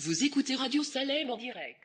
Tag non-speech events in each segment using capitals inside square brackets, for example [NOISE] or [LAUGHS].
Vous écoutez Radio Salem en direct.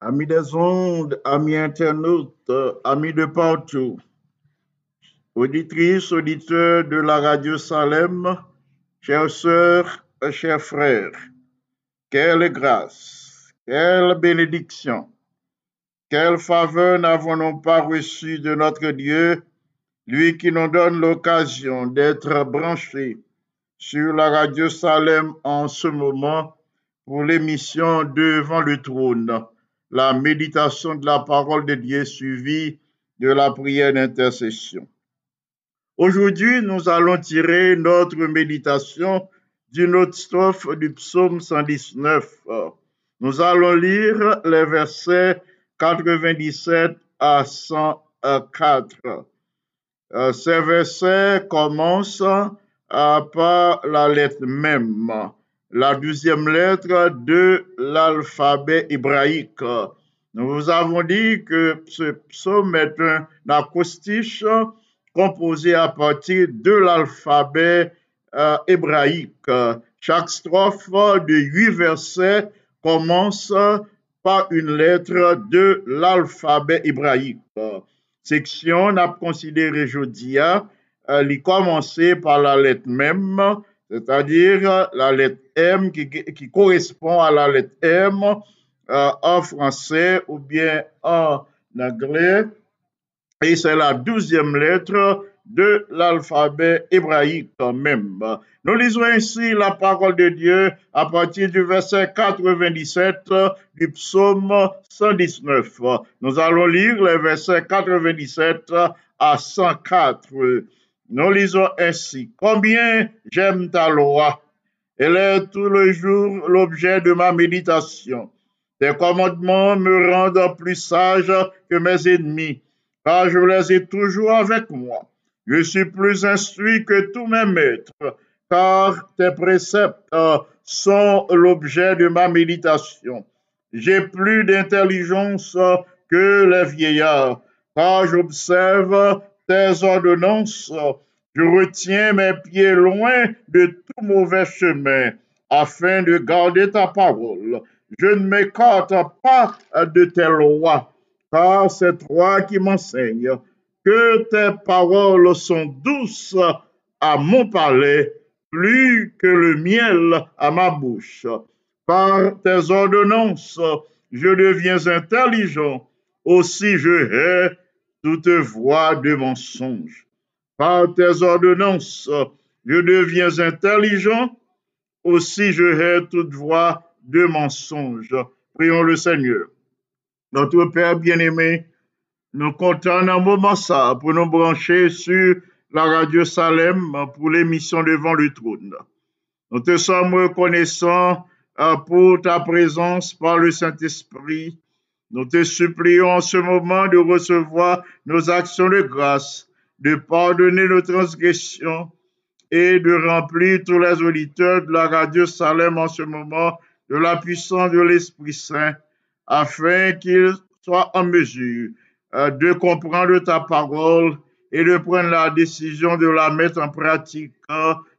Amis des ondes, amis internautes, amis de partout, auditrices, auditeurs de la radio Salem, chères sœurs, chers frères, quelle grâce, quelle bénédiction, quelle faveur n'avons-nous pas reçue de notre Dieu, lui qui nous donne l'occasion d'être branchés sur la radio Salem en ce moment pour l'émission Devant le trône la méditation de la parole de Dieu suivie de la prière d'intercession. Aujourd'hui, nous allons tirer notre méditation d'une autre strophe du psaume 119. Nous allons lire les versets 97 à 104. Euh, Ces versets commencent euh, par la lettre même. la douzième lettre de l'alphabet hébraïque. Nous vous avons dit que ce psaume est un acrostiche composé à partir de l'alphabet euh, hébraïque. Chaque strophe de huit versets commence par une lettre de l'alphabet hébraïque. Section n'a considéré jeudi euh, il commencer par la lettre même, c'est-à-dire la lettre M qui, qui, correspond à la lettre M euh, en français ou bien en anglais. Et c'est la douzième lettre de l'alphabet hébraïque même. Nous lisons ainsi la parole de Dieu à partir du verset 97 du psaume 119. Nous allons lire les versets 97 à 104. Nous lisons ainsi, Combien j'aime ta loi, elle est tout le jour l'objet de ma méditation. Tes commandements me rendent plus sage que mes ennemis, car je les ai toujours avec moi. Je suis plus instruit que tous mes maîtres, car tes préceptes sont l'objet de ma méditation. J'ai plus d'intelligence que les vieillards, car j'observe tes ordonnances. Je retiens mes pieds loin de tout mauvais chemin, afin de garder ta parole. Je ne m'écarte pas de tes lois, car c'est toi qui m'enseignes que tes paroles sont douces à mon palais, plus que le miel à ma bouche. Par tes ordonnances, je deviens intelligent, aussi je hais toute voix de mensonge. Par tes ordonnances, je deviens intelligent, aussi je hais toute voix de mensonge. Prions le Seigneur. Notre Père bien-aimé, nous comptons un moment ça pour nous brancher sur la radio Salem pour l'émission Devant le trône. Nous te sommes reconnaissants pour ta présence par le Saint-Esprit. Nous te supplions en ce moment de recevoir nos actions de grâce, de pardonner nos transgressions et de remplir tous les auditeurs de la radio Salem en ce moment de la puissance de l'Esprit Saint, afin qu'ils soient en mesure euh, de comprendre ta parole et de prendre la décision de la mettre en pratique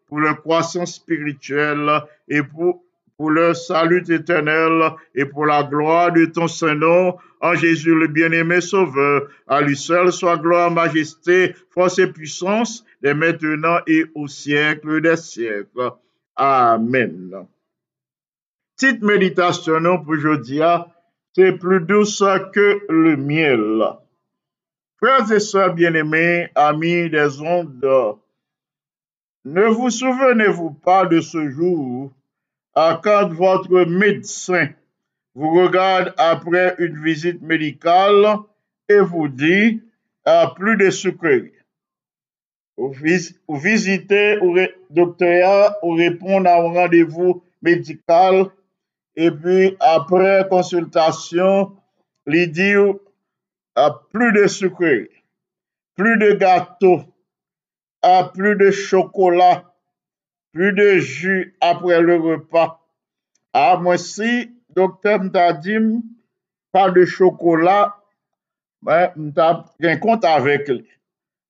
pour leur croissance spirituelle et pour, pour leur salut éternel et pour la gloire de ton Saint-Nom, en Jésus le bien-aimé Sauveur. À lui seul soit gloire, majesté, force et puissance, dès maintenant et au siècle des siècles. Amen. Petite méditation pour aujourd'hui, hein, c'est plus douce que le miel. Frères et sœurs bien-aimés, amis des ondes, ne vous souvenez-vous pas de ce jour quand votre médecin vous regarde après une visite médicale et vous dit plus de sucreries. Vous visitez au docteur ou répondre à un rendez-vous médical epi apre konsultasyon, li di ou, a plu de sukre, plu de gato, a plu de chokola, plu de ju apre le repa. A mwen si, doktor mta di m, pa de chokola, mta gen kont avek li,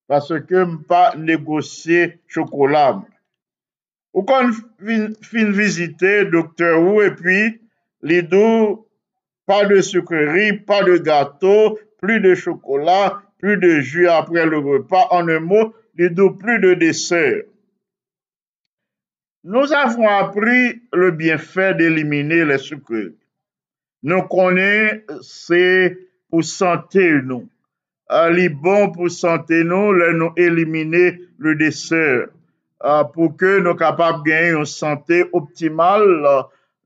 paske m pa negosye chokola m. Ou kon fin vizite doktor ou epi li dou pa de sukeri, pa de gato, pli de chokola, pli de ju apre le repa, an e mo, li dou pli de deser. Nou avon apri le bienfè d'elimine le sukeri. Nou konen se pou sante nou. Euh, li bon pou sante nou, le nou elimine le deser. Euh, pou ke nou kapab gen yon sante optimal,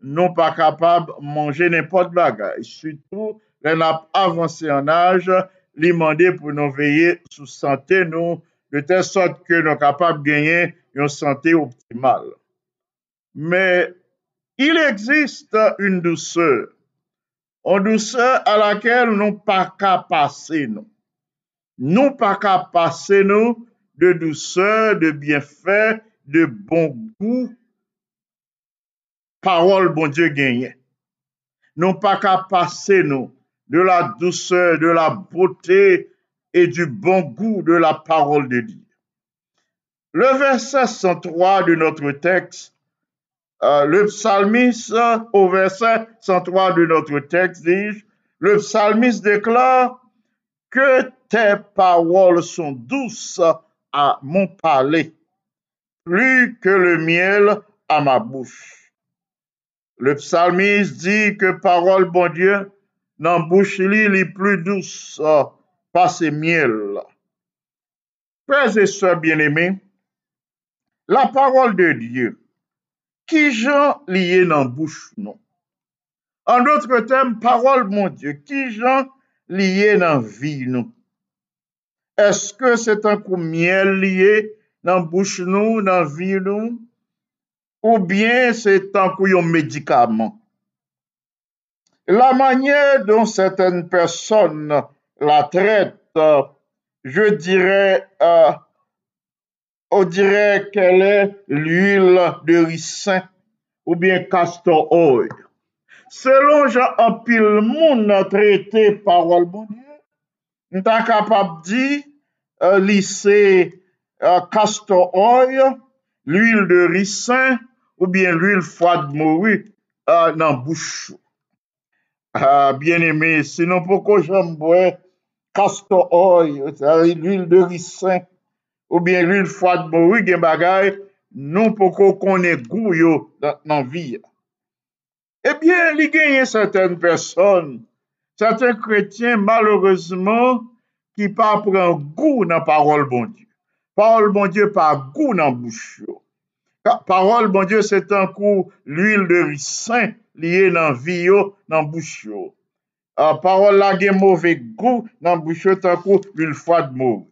nou pa kapab manje nipot bagay. Soutou, ren ap avanse an aj, li mande pou nou veye sou sante nou, de tel sot ke nou kapab genyen yon sante optimal. Men, il existe yon douseur, yon douseur a lakel nou pa ka pase nou. Nou pa ka pase nou, de douceur, de bienfè, de bon gou, parol bon die genyen. Nou pa ka pase nou, de la douceur, de la beauté et du bon goût de la parole de Dieu. Le verset 103 de notre texte, euh, le psalmiste, au verset 103 de notre texte, dit, le psalmiste déclare que tes paroles sont douces à mon palais, plus que le miel à ma bouche. Le psalmiste dit que parole, bon Dieu, dans bouche les plus douce euh, pas ses miel. Frères et sœurs bien-aimés, la parole de Dieu, qui j'en lié dans bouche, non? En d'autres termes, parole, mon Dieu, qui j'en lié dans vie, non? eske se tan kou miel liye nan bouch nou, nan vi nou, ou bien se tan kou yon medikaman. La manye don seten person la trete, je dire, euh, ou dire ke le l'huil de risin ou bien castor oil. Selon jan apil moun trete parol bonye, nou ta kapap di euh, li se euh, castor oil, l'huil de risan ou bien l'huil fwad mori euh, nan bouch. Ah, bien eme, sinon poko jambwe castor oil, euh, l'huil de risan ou bien l'huil fwad mori gen bagay nou poko konen gou yo nan viya. Ebyen, eh li genye seten person Sèten kretien, malorosman, ki pa pran gou nan parol bon Diyo. Parol bon Diyo pa gou nan bouch yo. Parol bon Diyo se tan kou l'huil de risan liye nan vi yo ah, nan bouch yo. Parol la gen mouve gou nan bouch yo tan kou l'huil fwa de mouve.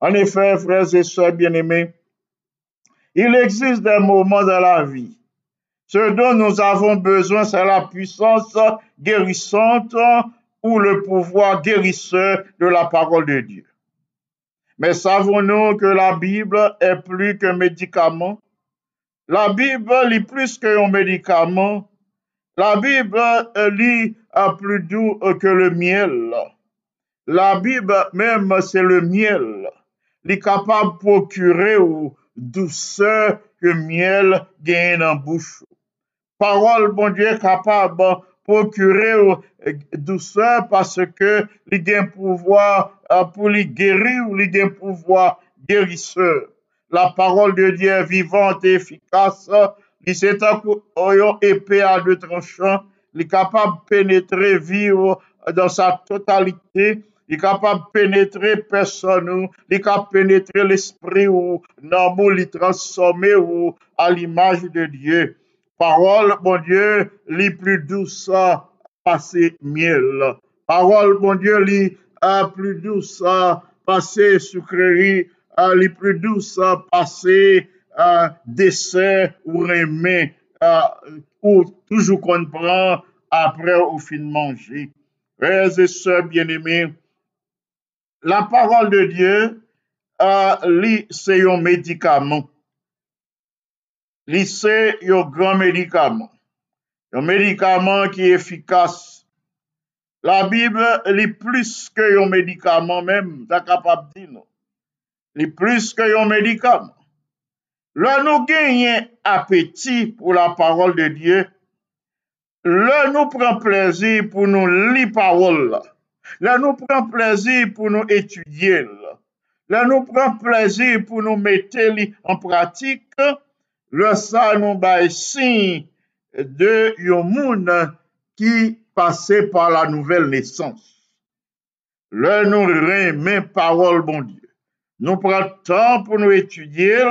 En effet, frères et sœurs bien-aimés, il existe des moments dans la vie ce dont nous avons besoin, c'est la puissance guérissante ou le pouvoir guérisseur de la parole de Dieu. Mais savons-nous que la Bible est plus qu'un médicament? La Bible est plus qu'un médicament. La Bible est plus doux que le miel. La Bible même, c'est le miel. Il est capable de procurer ou douceur que miel gagne la bouche. Parole, bon Dieu, est capable de procurer ou, euh, douceur parce que il un pouvoir euh, pour les guérir ou il un pouvoir guérisseur. La parole de Dieu est vivante et efficace. Il un épée à deux tranchants. Il est capable de pénétrer, vivre dans sa totalité. Il est capable de pénétrer personne, ou il est capable de pénétrer l'esprit ou l'amour, il transformer ou à l'image de Dieu. Parole, mon Dieu, les plus douce à passer miel. Parole, mon Dieu, les euh, plus douce à passer sucrerie, euh, les plus douce passer euh, dessert ou remé, euh, ou toujours qu'on prend après au fin de manger. Frères et sœurs bien-aimés, la parole de Dieu, euh, c'est un médicament. Li se yo gran medikaman. Yo medikaman ki efikas. La Bib li plus ke yo medikaman menm, ta kapap di nou. Li plus ke yo medikaman. Le nou genyen apeti pou la parol de Diyo. Le nou pren plezi pou nou li parol la. Le nou pren plezi pou nou etudye la. Le nou pren plezi pou nou mette li an pratik la. Ça nous bail signe de yon qui passait par la nouvelle naissance. Là, nous remet parole, bon Dieu. Nous prenons temps pour nous étudier.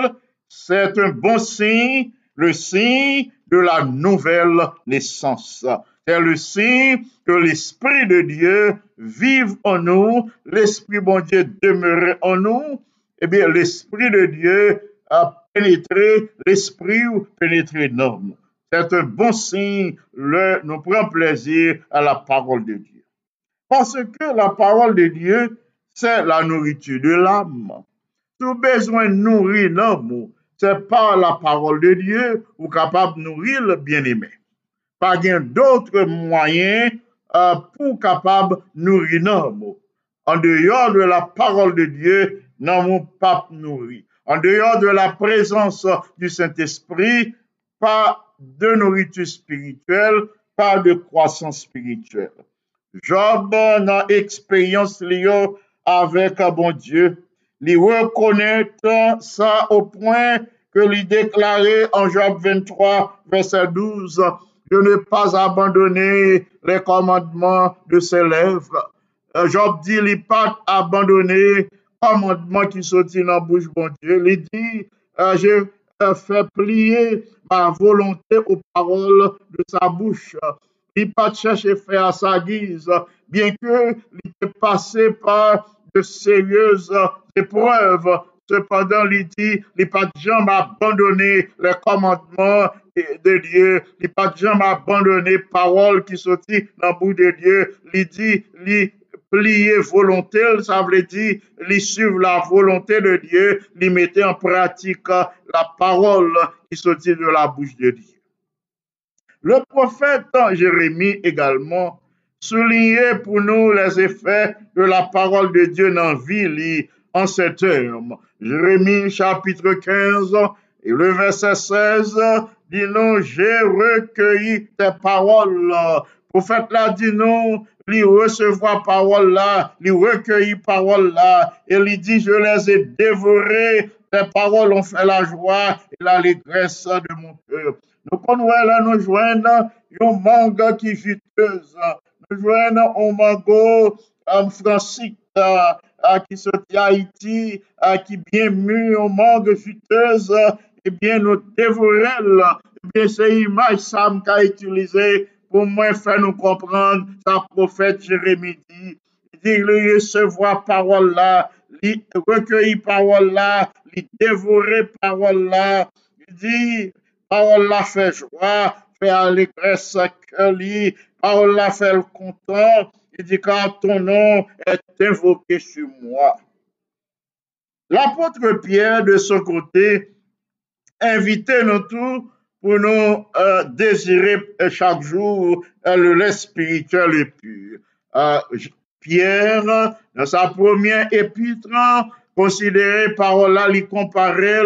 C'est un bon signe, le signe de la nouvelle naissance. C'est le signe que l'Esprit de Dieu vive en nous, l'Esprit bon Dieu demeure en nous. Eh bien, l'Esprit de Dieu a pénétré l'Esprit ou dans nous. C'est un bon signe, nous prenons plaisir à la parole de Dieu. Parce que la parole de Dieu, c'est la nourriture de l'âme. Tout besoin de nourrir l'âme, c'est par la parole de Dieu ou capable de nourrir le bien-aimé. Pas d'autres moyens euh, pour capable de nourrir l'âme. En dehors de la parole de Dieu, nan mon pape nourri. En dehors de la présence du Saint-Esprit, pas de nourriture spirituelle, pas de croissance spirituelle. Job nan expérience liée avec un bon Dieu, li reconnaît ça au point que lui déclarait en Job 23, verset 12, je n'ai pas abandonné les commandements de ses lèvres. Euh, Job dit, il pas abandonné commandement qui sortit dans la bouche bon Dieu. Il dit, euh, j'ai euh, fait plier ma volonté aux paroles de sa bouche. Il pas cherché faire à sa guise, bien que il passé par de sérieuses épreuves. Cependant, il dit, il pas jamais abandonné les commandements de Dieu. Il pas jamais abandonné les paroles qui sortent dans la bouche de Dieu. Il dit, il plier volonté, ça veut dire, il suivre la volonté de Dieu, il mettait en pratique la parole qui sortit de la bouche de Dieu. Le prophète Jérémie également soulignait pour nous les effets de la parole de Dieu dans la vie en ces termes. Jérémie chapitre 15 et le verset 16 dit nous, j'ai recueilli tes paroles. Prophète là dit nous, li recevwa parol la, li recueilli parol la, et li dit, je les ai dévorés, les paroles ont fait la joie et l'allégresse de mon cœur. Nous connaissons là, nous joignons une mangue qui juteuse, nous joignons un mango um, francique, euh, qui sortit à Haïti, euh, qui bien mu, une mangue juteuse, et bien nous dévorons, et bien c'est l'image Sam qu'a utilisée utilisé pour moi faire nous comprendre sa prophète Jérémie dit, dit, il recevoir parole là, il recueillir parole là, il dévorer parole là, il dit, parole là fait joie, fait allégresse cœur lui, parole là fait le content, il dit, car ton nom est invoqué sur moi. L'apôtre Pierre, de son côté, invitait nous tous pour nous euh, désirer euh, chaque jour euh, le lait spirituel et pur. Euh, Pierre, dans sa première épître, considéré par là, il comparait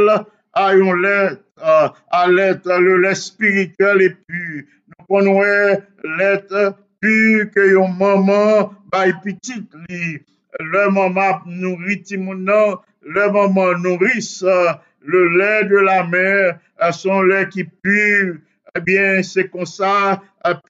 à un lait, euh, à le lait spirituel et pur. Nous connaissons l'être pur que yon maman by petit Le maman nourrit le maman nourrisse le lait de la mer, son lait qui pue, eh bien, c'est comme ça,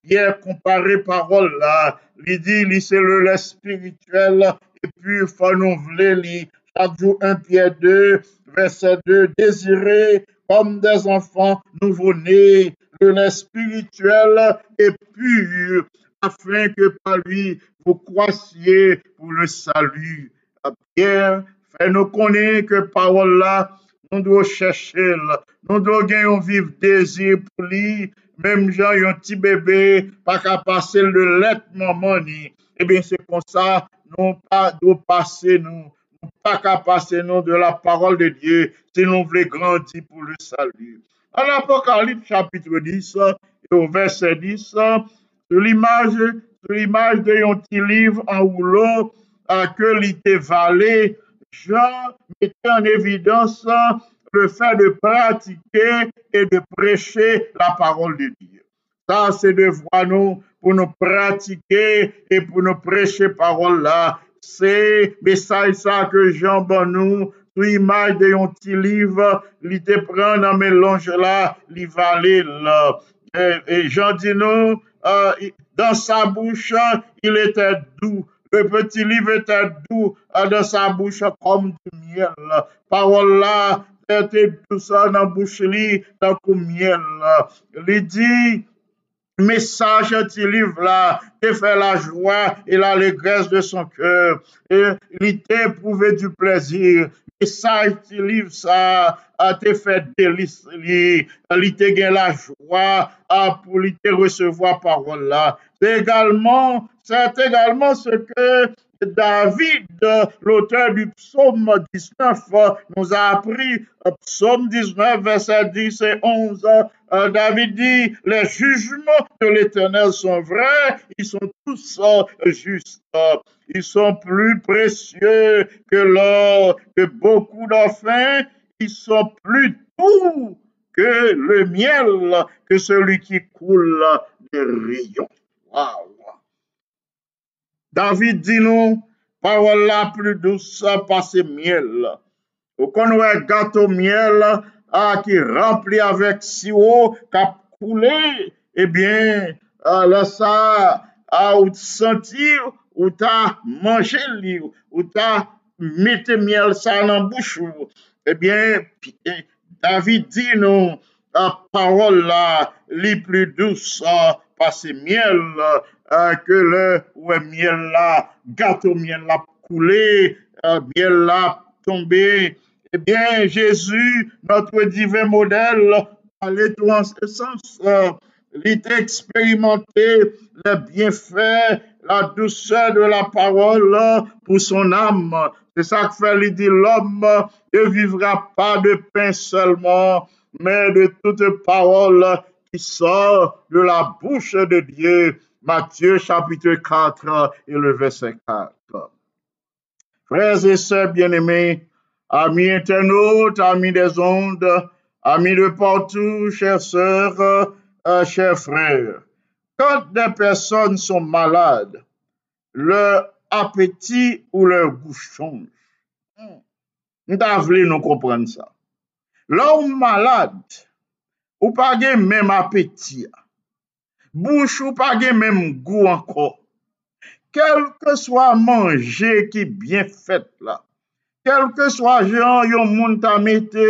Pierre comparé parole là. Il dit, c'est le lait spirituel, et puis, faut nous li, chaque jour 1 Pierre 2, verset 2, désirer comme des enfants nouveau-nés, le lait spirituel et pur, afin que par lui vous croissiez pour le salut. Pierre, fait nous connaître que parole là, nous devons chercher, nous devons gagner un vif désir pour lui, même genre un petit bébé, pas qu'à passer le lait maman. Eh bien, c'est comme ça, nous pas de passer nous, pas qu'à passer nous de la parole de Dieu, si nous voulons grandir pour le salut. En Apocalypse chapitre 10, et au verset 10, sur l'image, l'image d'un petit livre en rouleau, que l'ité valé, Jean mettait en évidence le fait de pratiquer et de prêcher la parole de Dieu. Ça, c'est de voir nous pour nous pratiquer et pour nous prêcher parole là. C'est message ça que Jean bon nous, sous image de un petit livre, il te prend dans mélange là, il valait là. Et, Jean dit nous, euh, dans sa bouche, il était doux Le petit livre était doux dans sa bouche comme du miel. Parole là, était douce dans bouche li, dans miel. Il dit, message du livre là, qui fait la joie et l'allégresse de son cœur. Et il t'éprouvait du plaisir. mesaj e ti liv sa a te fet delis li, li te gen la jwa, a pou li te resevo a parol la. Se egalman, se te egalman se ke David, l'auteur du psaume 19, nous a appris, psaume 19, verset 10 et 11, euh, David dit, les jugements de l'Éternel sont vrais, ils sont tous euh, justes. Ils sont plus précieux que l'or, que beaucoup d'enfants. Ils sont plus doux que le miel, que celui qui coule des rayons. David di nou, parol la pli dousa pase miel. Ou konwe gato miel ah, a ki rampli avek siwo kap koule, ebyen, eh ah, la sa a ah, ou senti ou ta manje li, ou ta mette miel sa nan bouchou. Ebyen, eh eh, David di nou, a parol la li pli dousa passer miel, que le ouais, miel là, gâteau miel là coulé, miel là tombé, eh bien, Jésus, notre divin modèle, allait tout en ce sens. il a expérimenté les bienfaits, la douceur de la parole pour son âme. C'est ça que fait, il l'homme ne vivra pas de pain seulement, mais de toute parole qui sort de la bouche de Dieu. Matthieu chapitre 4 et le verset 4. Frères et sœurs bien-aimés, amis internautes, amis des ondes, amis de partout, chers sœurs, euh, chers frères. Quand des personnes sont malades, leur appétit ou leur goût change. Nous devons nous comprendre ça. L'homme malade, Ou pa gen menm apeti ya. Bouch ou pa gen menm gou anko. Kelke swa manje ki bien fet la. Kelke swa jan yon moun ta mette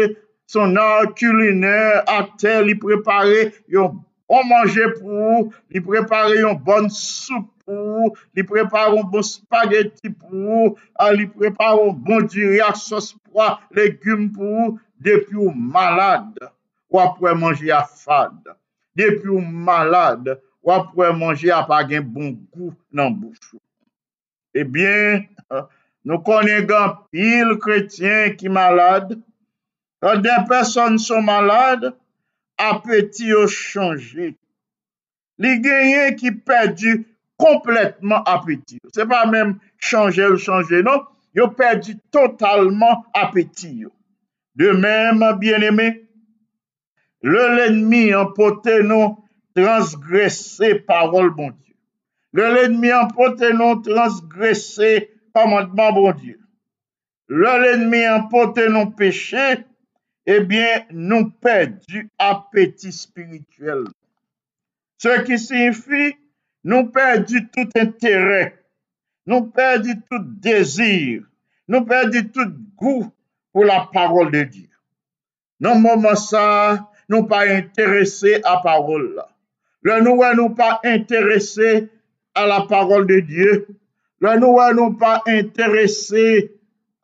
son nan kuliner ate li prepare yon bon manje pou, li prepare yon bon soup pou, li prepare yon bon spaghetti pou, ah, li prepare yon bon diri ak sos proa, legume pou, depi ou malade. ou apre manje a fad. Depi ou malade, ou apre manje a pa gen bon kou nan bouchou. Eh Ebyen, [LAUGHS] nou konen gen pil kretyen ki malade. Kan den person son malade, apeti yo chanje. Li genyen ki perdi kompletman apeti yo. Se pa menm chanje ou chanje, non? Yo perdi totalman apeti yo. De menm, bien eme, bien-aimé, l'ennemi emporté nous transgresser parole bon Dieu. L'ennemi emporté nous transgresser commandement, bon Dieu. L'ennemi emporté nos péchés, eh bien, nous du appétit spirituel. Ce qui signifie, nous perdons tout intérêt, nous perdons tout désir, nous perdons tout goût pour la parole de Dieu. Dans le moment ça, nous pas intéressés à la parole. Le pas intéressés à la parole de Dieu. Là, nous n'allons pas intéressés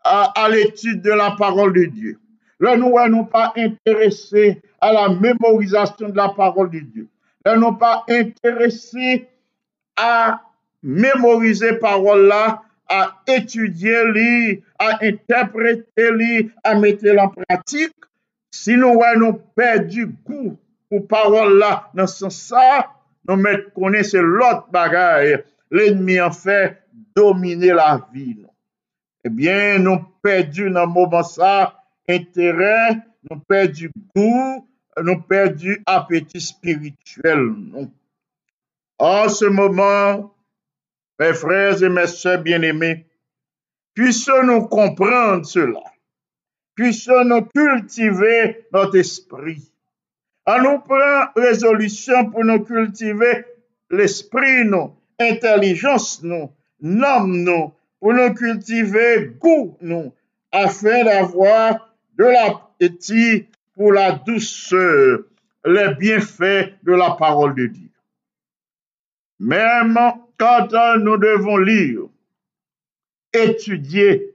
à, l'étude de la parole de Dieu. Là, nous n'allons pas intéressés à la mémorisation de la parole de Dieu. Là, nous pas intéressés à mémoriser parole là, à étudier à interpréter à mettre en pratique. Si nou wè nou perdi kou pou parol la nan san sa, nou met konen se lot bagay, l'enmi an fè domine la vi nou. Eh Ebyen nou perdi nan mouman sa, entere, nou perdi kou, nou perdi apeti spirituel nou. An se mouman, mes frères et mes sœurs bien-aimés, puisse nou komprende cela. Puissions-nous cultiver notre esprit. En nous prenant résolution pour nous cultiver l'esprit, nous, intelligence, nous, nous, pour nous cultiver goût nous, afin d'avoir de l'appétit pour la douceur, les bienfaits de la parole de Dieu. Même quand nous devons lire, étudier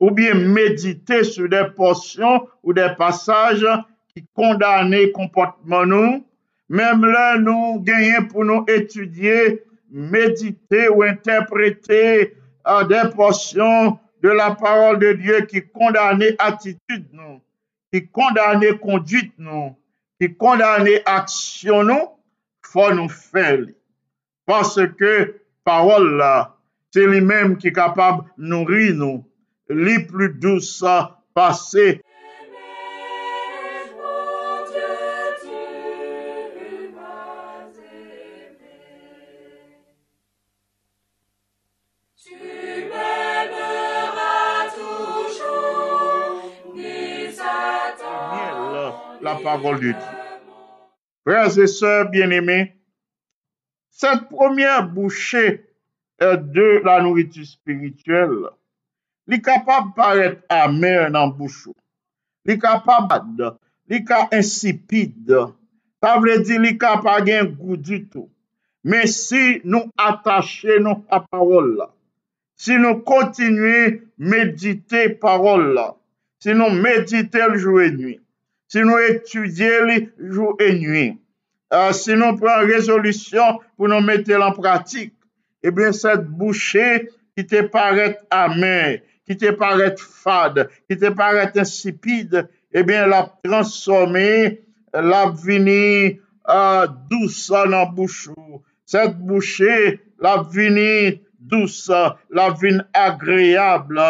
ou bien méditer sur des portions ou des passages qui condamnent comportement nous, même là nous gagnons pour nous étudier, méditer ou interpréter à des portions de la parole de Dieu qui condamnent attitude nous, qui condamnent conduite nous, qui condamnent action nous, faut nous faire. Parce que parole là, c'est lui-même qui est capable de nourrir nous. Les plus douces passées la parole de Dieu. Frères et sœurs bien-aimés, cette première bouchée de la nourriture spirituelle, Li kapab paret amer nan bouchou. Li kapab bad, li ka insipid. Ta vle di li kapab gen gouditou. Men si nou atache nou a parol la, si nou kontinue medite parol la, si nou medite ljou e nwi, si nou etudye li jou e nwi, uh, si nou pren rezolusyon pou nou mette lan pratik, eh ebyen set bouchè ki te paret amè, ki te paret fade, ki te paret insipide, eh ebyen la transforme, la vini uh, dousan an bouchou. Set bouché, la vini dousan, la vini agreable,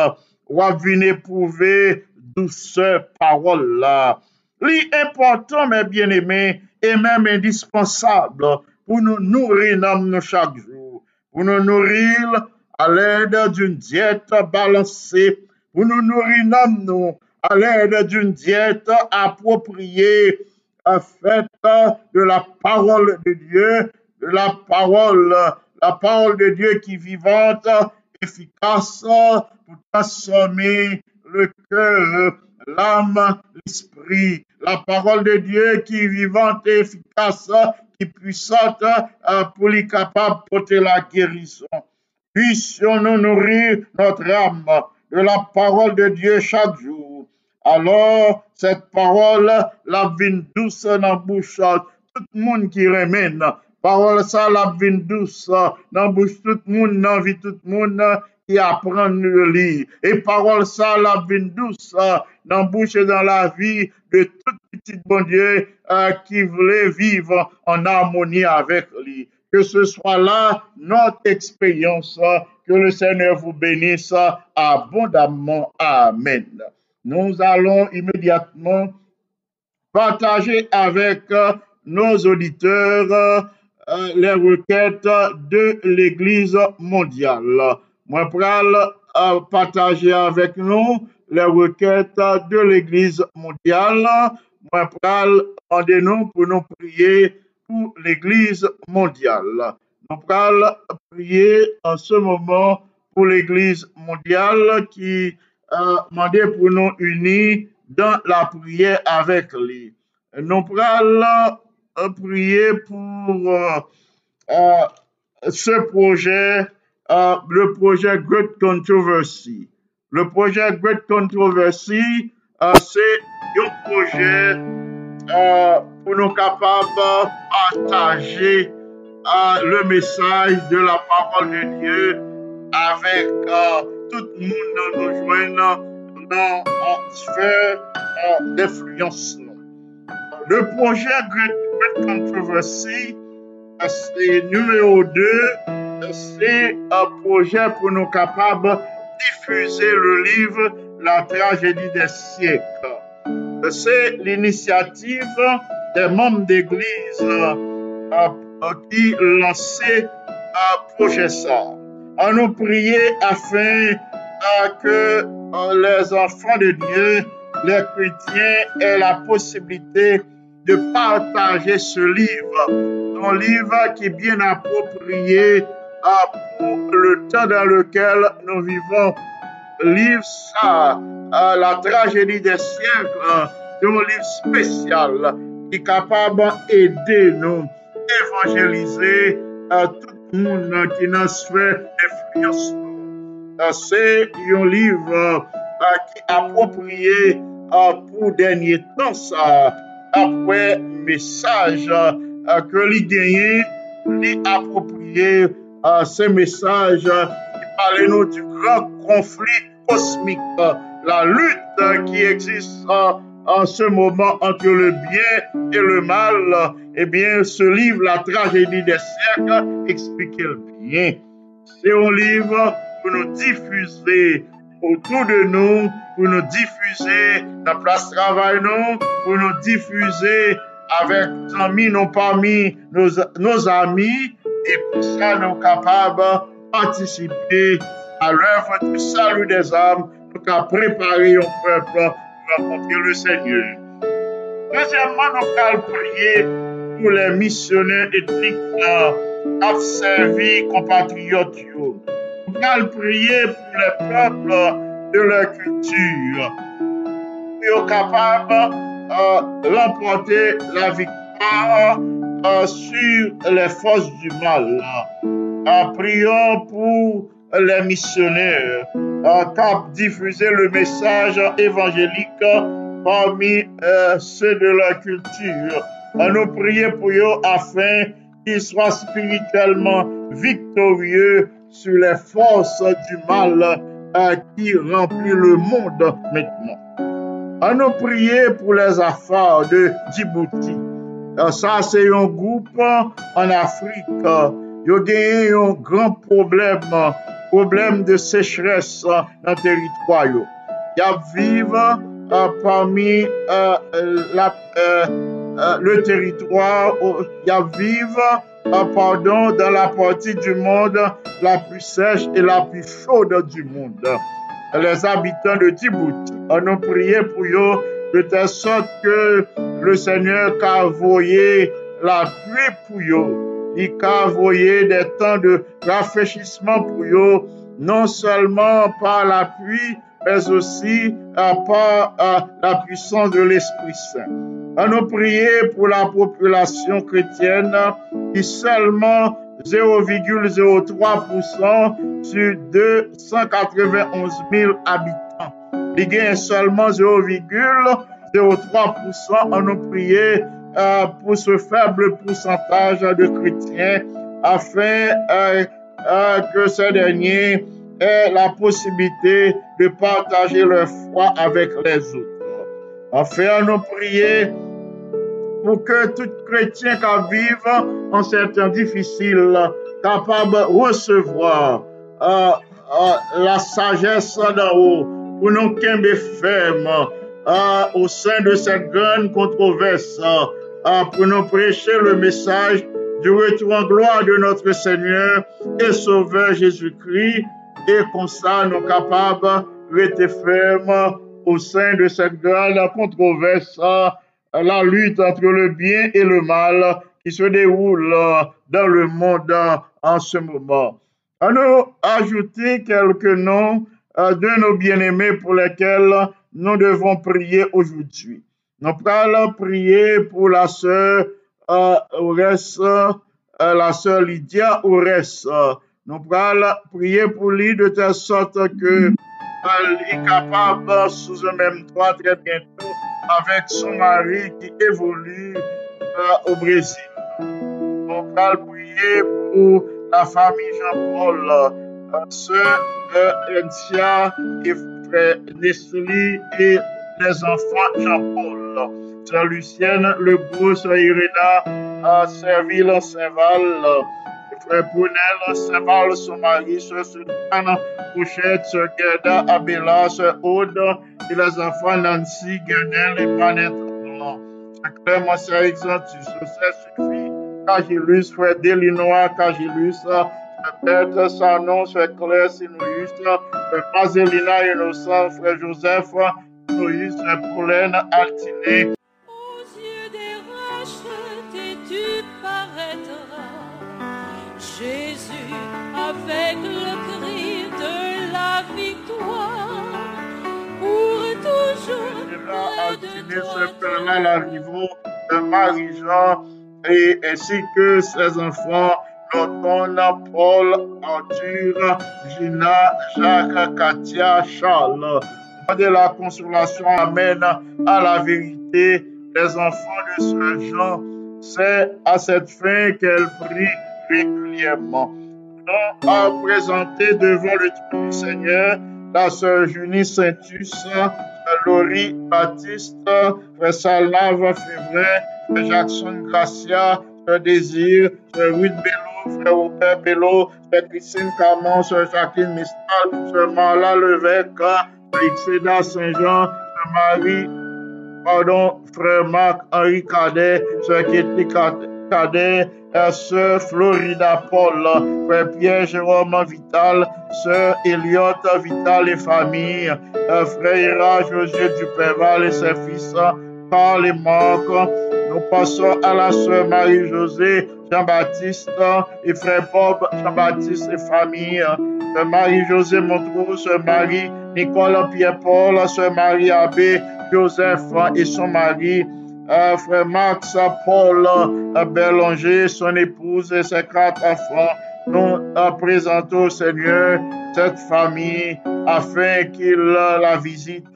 la vini pouve dousan parol la. Li important, men bien eme, e men indispensable pou nou nourri nam nou chak jou. Pou nou nourri l, à l'aide d'une diète balancée, pour nous nourrir à l'aide d'une diète appropriée, faite de la parole de Dieu, de la parole, la parole de Dieu qui est vivante, efficace pour transformer le cœur, l'âme, l'esprit. La parole de Dieu qui est vivante efficace, qui est puissante pour les capable de porter la guérison. Puissions-nous nourrir notre âme de la parole de Dieu chaque jour. Alors, cette parole, la vine douce dans bouche, tout le monde qui remène. Parole ça, la vine douce dans bouche, tout le monde, dans tout le monde qui apprend le lire. Et parole ça, la vine douce dans dans la vie de tout petit bon Dieu euh, qui voulait vivre en harmonie avec lui. Que ce soit là notre expérience. Que le Seigneur vous bénisse abondamment. Amen. Nous allons immédiatement partager avec nos auditeurs euh, les requêtes de l'Église mondiale. Moi, pral euh, partager avec nous les requêtes de l'Église mondiale. Moi, pral demander nous pour nous prier pour l'Église mondiale. Nous pral prier en ce moment pour l'Église mondiale qui euh, demandé pour nous unir dans la prière avec lui. Nous pral euh, prier pour euh, euh, ce projet, le projet Great Controversy. Le projet Great Controversy, c'est un projet pour nous capables de partager euh, le message de la parole de Dieu avec euh, tout le monde dans nos joindre dans une sphère euh, d'influence. Le projet Great, Great Controversy, c'est numéro 2, c'est un projet pour nous capables de diffuser le livre La tragédie des siècles. C'est l'initiative des membres d'église euh, qui lançait un projet ça. On nous prier afin que euh, les enfants de Dieu, les chrétiens aient la possibilité de partager ce livre. Un livre qui est bien approprié euh, pour le temps dans lequel nous vivons. Livre ça, la tragédie des siècles, un livre spécial ki kapab ede nou evanjelize uh, tout moun uh, ki nan sfè influence nou. Uh, se yon liv ki apopriye pou denye tans apwe mesaj ke li genye li apopriye se mesaj ki pale nou di gran konflik kosmik la lut ki eksis an en ce moment entre le bien et le mal, eh bien, ce livre, La tragédie des siècles, explique le bien. C'est un livre pour nous diffuser autour de nous, pour nous diffuser dans place travail, nous, pour nous diffuser avec nos amis, nos parmi, nos, nos amis, et pour ça, nous sommes capables de participer à l'œuvre du salut des âmes, pour préparer un peuple rencontrer le Seigneur. Deuxièmement, nous allons prier pour les missionnaires ethniques qui servi compatriotes. Nous allons prier pour les peuples de leur culture, pour être capables de remporter la victoire euh, sur les forces du mal. Euh, prions pour les missionnaires euh, qui diffuser le message évangélique parmi ceux de leur culture. nous prions pour eux afin qu'ils soient spirituellement victorieux sur les forces du mal qui remplit le monde maintenant. À nous prier pour les affaires de Djibouti. Euh, ça, c'est un groupe en Afrique. Il y a un grand problème, problem de sechres nan teritwayo. Yap vive euh, parmi euh, la, euh, le teritwayo, yap vive pardon, dans la partie du monde la plus sèche et la plus chaude du monde. Les habitants de Djibouti en ont prié pour eux de telle sorte que le Seigneur a envoyé la pluie pour eux. i ka voye de tan de rafreshissement pou yo, non seulement par l'appui, mais aussi uh, par uh, la puissance de l'Esprit Saint. An nou priye pou la populasyon kretienne ki seulement 0,03% su 291 000 habitants. Li gen seulement 0,03% an nou priye euh, pour ce faible pourcentage de chrétiens afin euh, euh, que ces derniers aient la possibilité de partager leur foi avec les autres. Enfin, nous prier pour que tout chrétien qui vit en certains difficiles, capable de recevoir la sagesse d'en haut, pour nous qu'aimer ferme au sein de cette grande controverse, pour nous prêcher le message du retour en gloire de notre Seigneur et Sauveur Jésus-Christ, et comme ça, nous capables de fermes au sein de cette grande controverse, la lutte entre le bien et le mal qui se déroule dans le monde en ce moment. Nous ajouter quelques noms de nos bien-aimés pour lesquels nous devons prier aujourd'hui. Nous allons prier pour la sœur euh, euh, la sœur Lydia Ores. Nous allons prier pour lui de telle sorte que elle est capable, sous un même toit très bientôt, avec son mari qui évolue euh, au Brésil. Nous allons prier pour la famille Jean-Paul, sœur Encia et frère Nestlé et les enfants Jean-Paul. Sœur Lucienne Lebeau, Sœur Irena, Serville Saint-Val, frère Brunel Saint-Val, son mari, Sœur Sultane Couchette, Sœur Gerda Abela, Sœur Aude et les enfants Nancy, Gernel et Panette. Sœur Clément, Sœur Exantus, Sœur Suffit, Cagilus, frère Delinois, Cagilus, son nom, frère Claire Sinouïs, frère Marcelina Innocent, frère Joseph Sinouïs, frère Pauline Altiné. Aux yeux des rachetés, tu paraîtras, Jésus, avec le cri de la victoire, pour toujours toi. ce père-là, l'arrivée de Marie-Jean, et ainsi que ses enfants, Notona, Paul, Arthur, Gina, Jacques, Katia, Charles. De la consolation amène à la vérité les enfants de ce Jean. C'est à cette fin qu'elle prie régulièrement. nous a présenté devant le trône du Seigneur la sœur Junie Saintus, Laurie Baptiste, Salnave Févrin, Jackson Gracia, frère Désir, frère Ruth Bello, frère Robert Bello, frère Christine Camon, frère Jacqueline Mistal, frère Marla Levesque, frère Ixeda Saint-Jean, Marie, pardon, frère Marc-Henri Cadet, frère Ketty Cadet, sœur Florida Paul, frère Pierre Jérôme Vital, sœur Elliot Vital et famille, frère Ira José Dupéval et ses fils, Carl et Marc. Nous passons à la sœur Marie-Josée Jean-Baptiste et frère Bob Jean-Baptiste et famille, sœur Marie-Josée Montreux, Marie Nicole Pierre-Paul, sœur Marie Abbé Joseph et son mari, euh, frère Max Paul euh, Bélanger, son épouse et ses quatre enfants. Nous euh, présentons au Seigneur cette famille afin qu'il la visite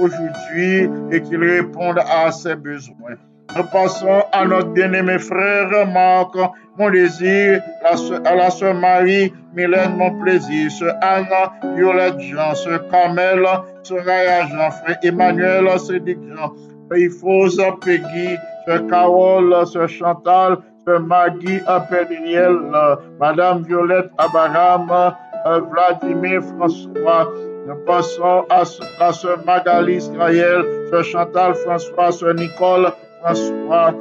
aujourd'hui et qu'il réponde à ses besoins. Nous passons à notre bien-aimé frère Marc, mon désir, à la soeur Marie, Mylène, mon plaisir, sœur Anna, Violette Jean, sœur Carmel, Soraya Jean, frère Emmanuel, Cédric Jean, Peggy, sœur Carole, sœur Chantal, sœur Maggie Apeliniel, Madame Violette Abraham, Vladimir François. Nous passons à la sœur Magali Israël, Chantal François, sœur Nicole François,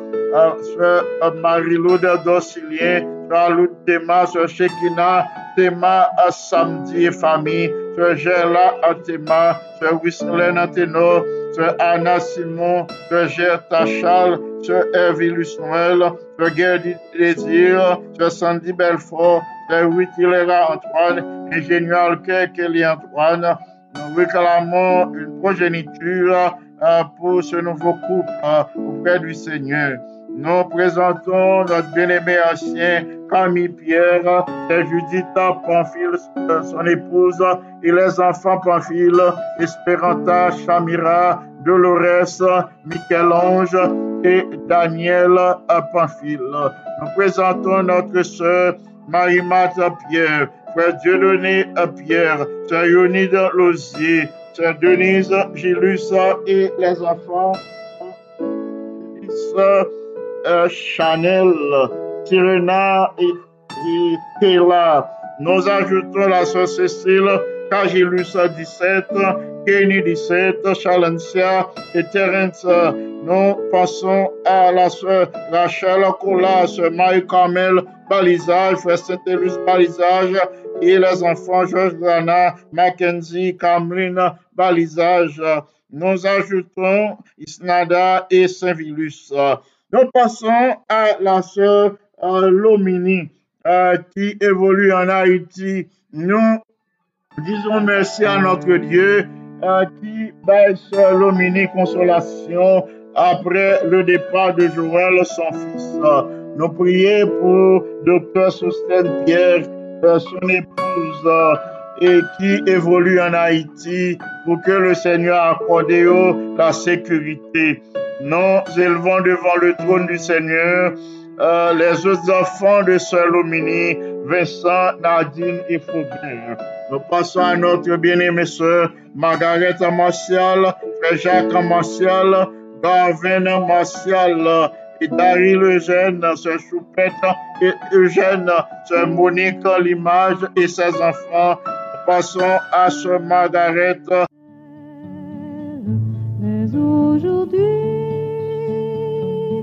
sœur Marie-Loude Docilien, sœur Loude Théma, sœur Shekina, Théma Samedi et famille, sœur Gerla Théma, sœur Wislène Athéno, sœur Anna Simon, sœur Gerta Charles, sœur Hervilus Noël, sœur Gerdy Désir, sœur Sandy Belfort, sœur Wittilera Antoine, ingénieur Kelly Antoine. Nous réclamons une progéniture pour ce nouveau couple auprès du Seigneur. Nous présentons notre bien-aimé ancien Camille Pierre, c'est Judith Pamphile, son épouse, et les enfants Pamphile, Esperanta, Chamira, Dolores, Michel-Ange et Daniel Pamphile. Nous présentons notre sœur Marie-Marthe Pierre, frère Dieudonné Pierre, sœur Yonide Lozier, sœur Denise Gilus et les enfants euh, Chanel, Tirena et, et. Nous ajoutons la sœur Cécile, Cagilus 17, Kenny 17, Chalencia et Terence. Nous passons à la sœur Rachel Colas, Marie Carmel Balisage, Frère Saint-Élus Balisage et les enfants Georges Grana, Mackenzie, Cameline Balisage. Nous ajoutons Isnada et Saint-Vilus. Nous passons à la sœur euh, Lomini euh, qui évolue en Haïti. Nous disons merci à notre Dieu euh, qui baisse Lomini consolation après le départ de Joël, son fils. Nous prions pour docteur Soustène Pierre, son épouse et qui évolue en Haïti pour que le Seigneur accorde la sécurité. Nous élevons devant le trône du Seigneur euh, les autres enfants de Sœur Lomini, Vincent, Nadine et Faubert. Nous passons à notre bien-aimée sœur Margaret Martial, Frère Jacques Martial, Garvin Martial, et Daryl Eugène, Sœur Choupette et Eugène, Sœur Monique L'Image et ses enfants. Passons à Sœur Margaret. Mais aujourd'hui,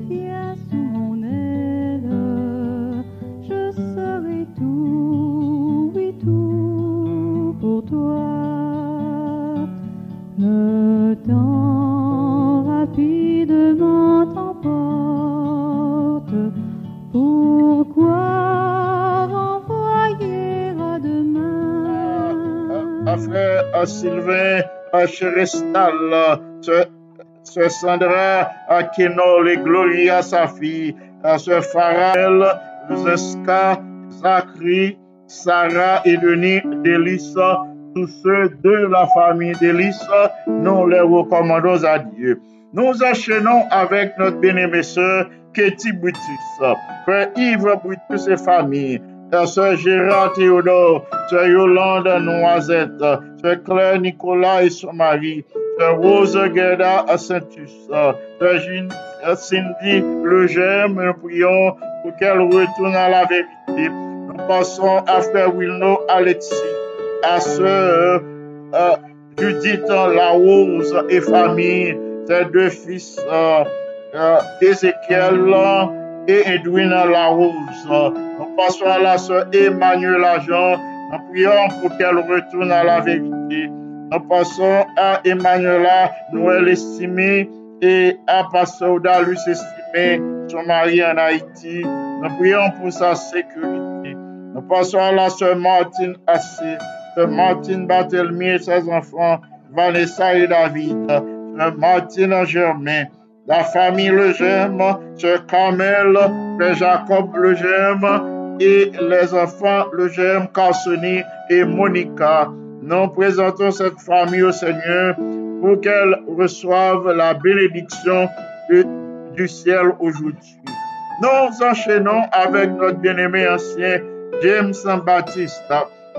viens sous mon aile, je serai tout, oui tout pour toi. À demain? à frère à Sylvain à Cherestal, sœur sœur Sandra à Kenol et Gloria sa fille, à sœur Farel, Zeska, Zachary, Sarah et Denis d'Élissa, tous ceux de la famille d'Élissa, nous les recommandons à Dieu. Nous enchaînons avec notre bien-aimée sœur Keti Brutus, Frère Yves Brutus et famille, Sœur Gérard Théodore, Sœur Yolande Noisette, Sœur Claire Nicolas et son mari, Sœur Rose Gerda Ascentus, Sœur Cindy Leger, nous prions pour qu'elle retourne à la vérité. Nous passons à Frère Wilno Alexis, à Sœur euh, Judith Larose et famille, ses deux fils, euh, euh, Ézéchiel et Edwin Larose. Nous passons à la sœur Emmanuel Agent. Nous prions pour qu'elle retourne à la vérité. Nous passons à Emmanuela Noël estimé et à Pasteur Dalus estimé, son mari en Haïti. Nous prions pour sa sécurité. Nous passons à la sœur Martine Assé, sœur Martine Barthélemy et ses enfants, Vanessa et David, sœur Martine Germain, la famille Le Gemme, Sœur Carmel, Frère Jacob Le Gemme et les enfants Le Gemme, Carsoni et Monica. Nous présentons cette famille au Seigneur pour qu'elle reçoive la bénédiction du ciel aujourd'hui. Nous enchaînons avec notre bien-aimé ancien James Baptiste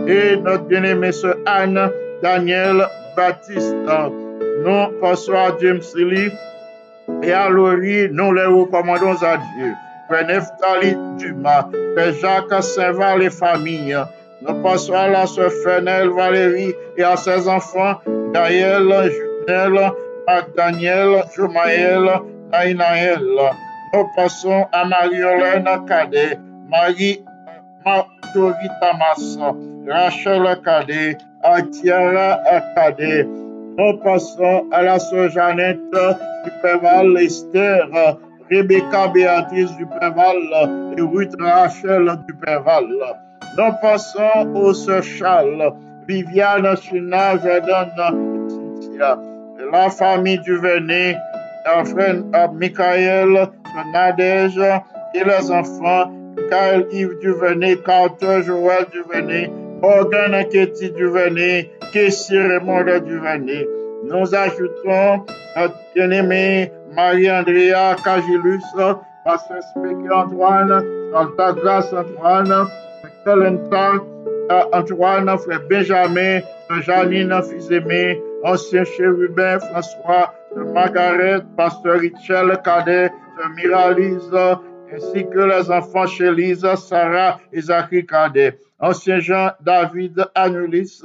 et notre bien-aimé sœur Anne Daniel Baptiste. Nous passons à James Lee et à Laurie, nous les recommandons à Dieu. Frère Neftali Dumas, Frère Jacques Saint-Val et famille. Nous passons à la sœur Fenel Valérie et à ses enfants, Gaël, Junel, Marc Daniel, Jomaël, Naïnaël. Nous passons à Marie-Hélène Cadet, Marie Marjorie Tamas, Rachel Cadet, Atiara Cadet. Nous passons à la sœur Jeannette Duperval, Esther, Rebecca Béatrice Duperval et Ruth Rachel Duperval. Nous passons aux sœurs Charles, Viviane, China, Jordan, Cynthia, la famille Duvernay, frère Michael, Nadège et les enfants, Michael Yves Duvernay, Carter Joël Duvernay, Morgan Ketty Duvernay, Kessie Raymond Duvernay. Nous ajoutons notre bien-aimé Marie-Andrea Cagilus, Pasteur Spéky Antoine, Grâce Antoine, Colenta Antoine, Frère Benjamin, Janine Fils-Aimé, Ancien Chérubin François, Margaret, Pasteur Richel Cadet, Miralise, ainsi que les enfants Chélise, Sarah et Zachary Cadet. Ancien Jean David Anulis,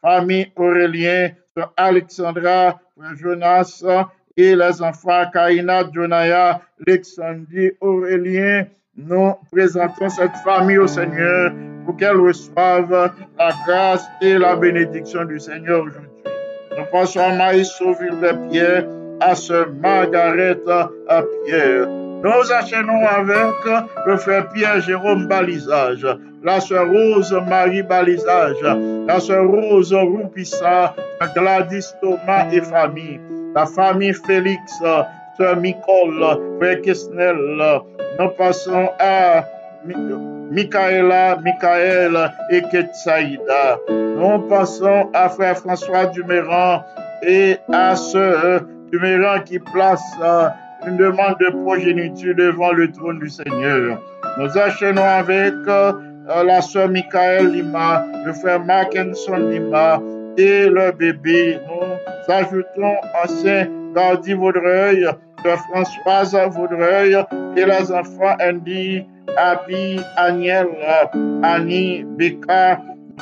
famille Aurélien, Alexandra, Jonas et les enfants Kaina, Jonaya, Alexandrie, Aurélien. Nous présentons cette famille au Seigneur pour qu'elle reçoive la grâce et la bénédiction du Seigneur aujourd'hui. Nous passons à Maïs Sauville-Pierre, à ce Margaret à Pierre. Nous enchaînons avec le frère Pierre Jérôme Balisage, la sœur Rose Marie Balisage, la sœur Rose Roupissa, Gladys Thomas et famille, la famille Félix, sœur Nicole, frère Kesnel. Nous passons à Michaela, Michael et Ketsaïda. Nous passons à frère François Duméran et à sœur Duméran qui place une demande de progéniture devant le trône du Seigneur. Nous enchaînons avec la sœur Michael Lima, le frère Mackinson Lima et le bébé. Nous ajoutons ancien Gardi Vaudreuil, sœur Françoise Vaudreuil et les enfants Andy, Abby, Agnel, Annie, Becca.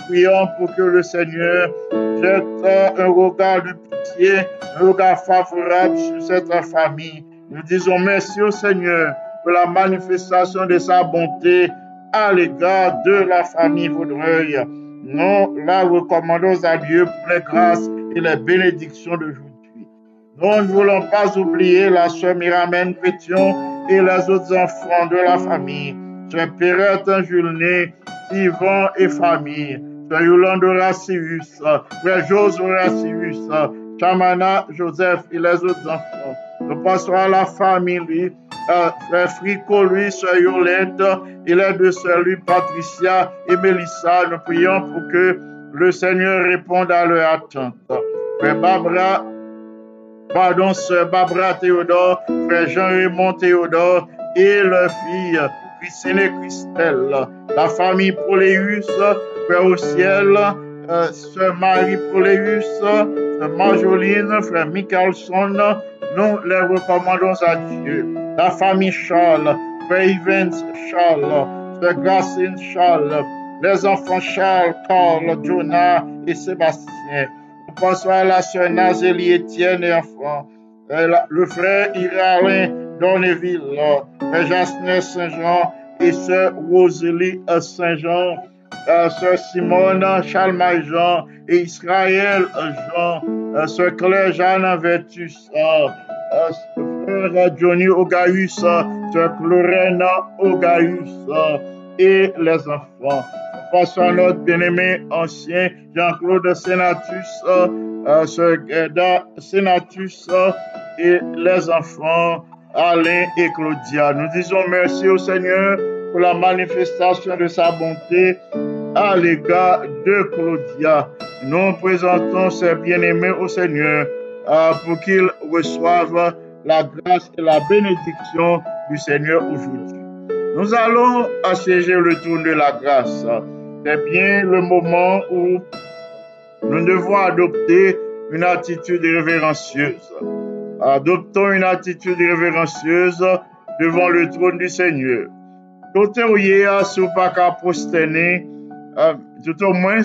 Prions pour que le Seigneur jette un regard de pitié, un regard favorable sur cette famille nous disons merci au Seigneur pour la manifestation de sa bonté à l'égard de la famille Vaudreuil. Nous la recommandons à Dieu pour les grâces et les bénédictions d'aujourd'hui. Nous ne voulons pas oublier la sœur Miramène Pétion et les autres enfants de la famille. Sœur Perrette Julné, Yvon et famille. Sœur Yolande Racius, Frère José Racius, Chamana Joseph et les autres enfants. Nous passons à la famille, frère Frico, lui, soeur Yolette, et les deux sœurs, lui, Patricia et Mélissa. Nous prions pour que le Seigneur réponde à leur attente. Frère Barbara, pardon, sœur Barbara Théodore, frère Jean-Raymond Théodore et leur fille Christine et Christelle. la famille Proléus, Père au ciel, euh, Sœur Marie Proléus, Sœur Marjoline, Frère Michelson, nous les recommandons à Dieu. La famille Charles, Evans Charles, Gracine Charles, les enfants Charles, Carl, Jonah et Sébastien. Nous pensons à la sœur Nazélie Étienne et enfants, le frère Iralin Donneville, Jasner Saint-Jean et sœur Rosalie Saint-Jean, sœur Simone Charles Jean et Israël Jean, sœur Claire Jeanne Vertus, frère Johnny Ogaïus, sœur Clorena Ogaïus et les enfants. Passons à notre bien-aimé ancien Jean-Claude Sénatus, euh, sœur Gerda Sénatus et les enfants Alain et Claudia. Nous disons merci au Seigneur pour la manifestation de sa bonté à l'égard de Claudia. Nous présentons ces bien-aimés au Seigneur euh, pour qu'ils reçoivent la grâce et la bénédiction du Seigneur aujourd'hui. Nous allons assiéger le tour de la grâce. C'est bien le moment où nous devons adopter une attitude révérencieuse. Adoptons une attitude révérencieuse devant le trône du Seigneur. Tout à sous pas euh, tout au moins